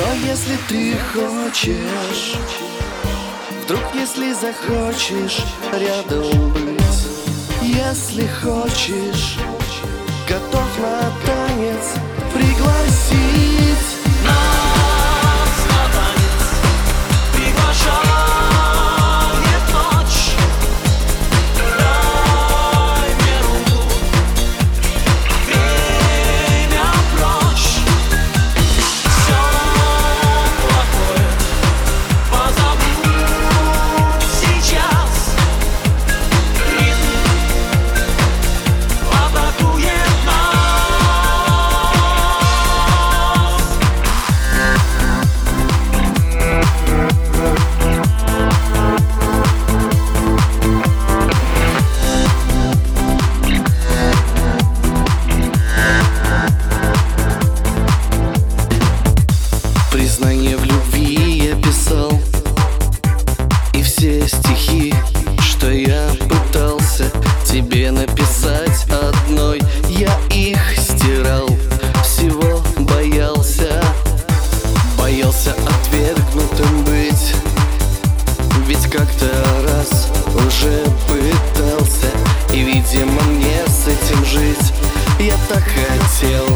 Но если ты хочешь Вдруг если захочешь рядом быть Если хочешь Готов на танец Написать одной. Я их стирал, всего боялся. Боялся отвергнутым быть. Ведь как-то раз уже пытался. И, видимо, мне с этим жить. Я так хотел,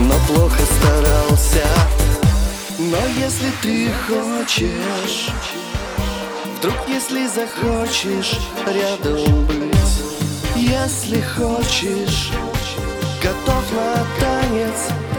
но плохо старался. Но если ты хочешь Вдруг если захочешь рядом быть Если хочешь Готов на танец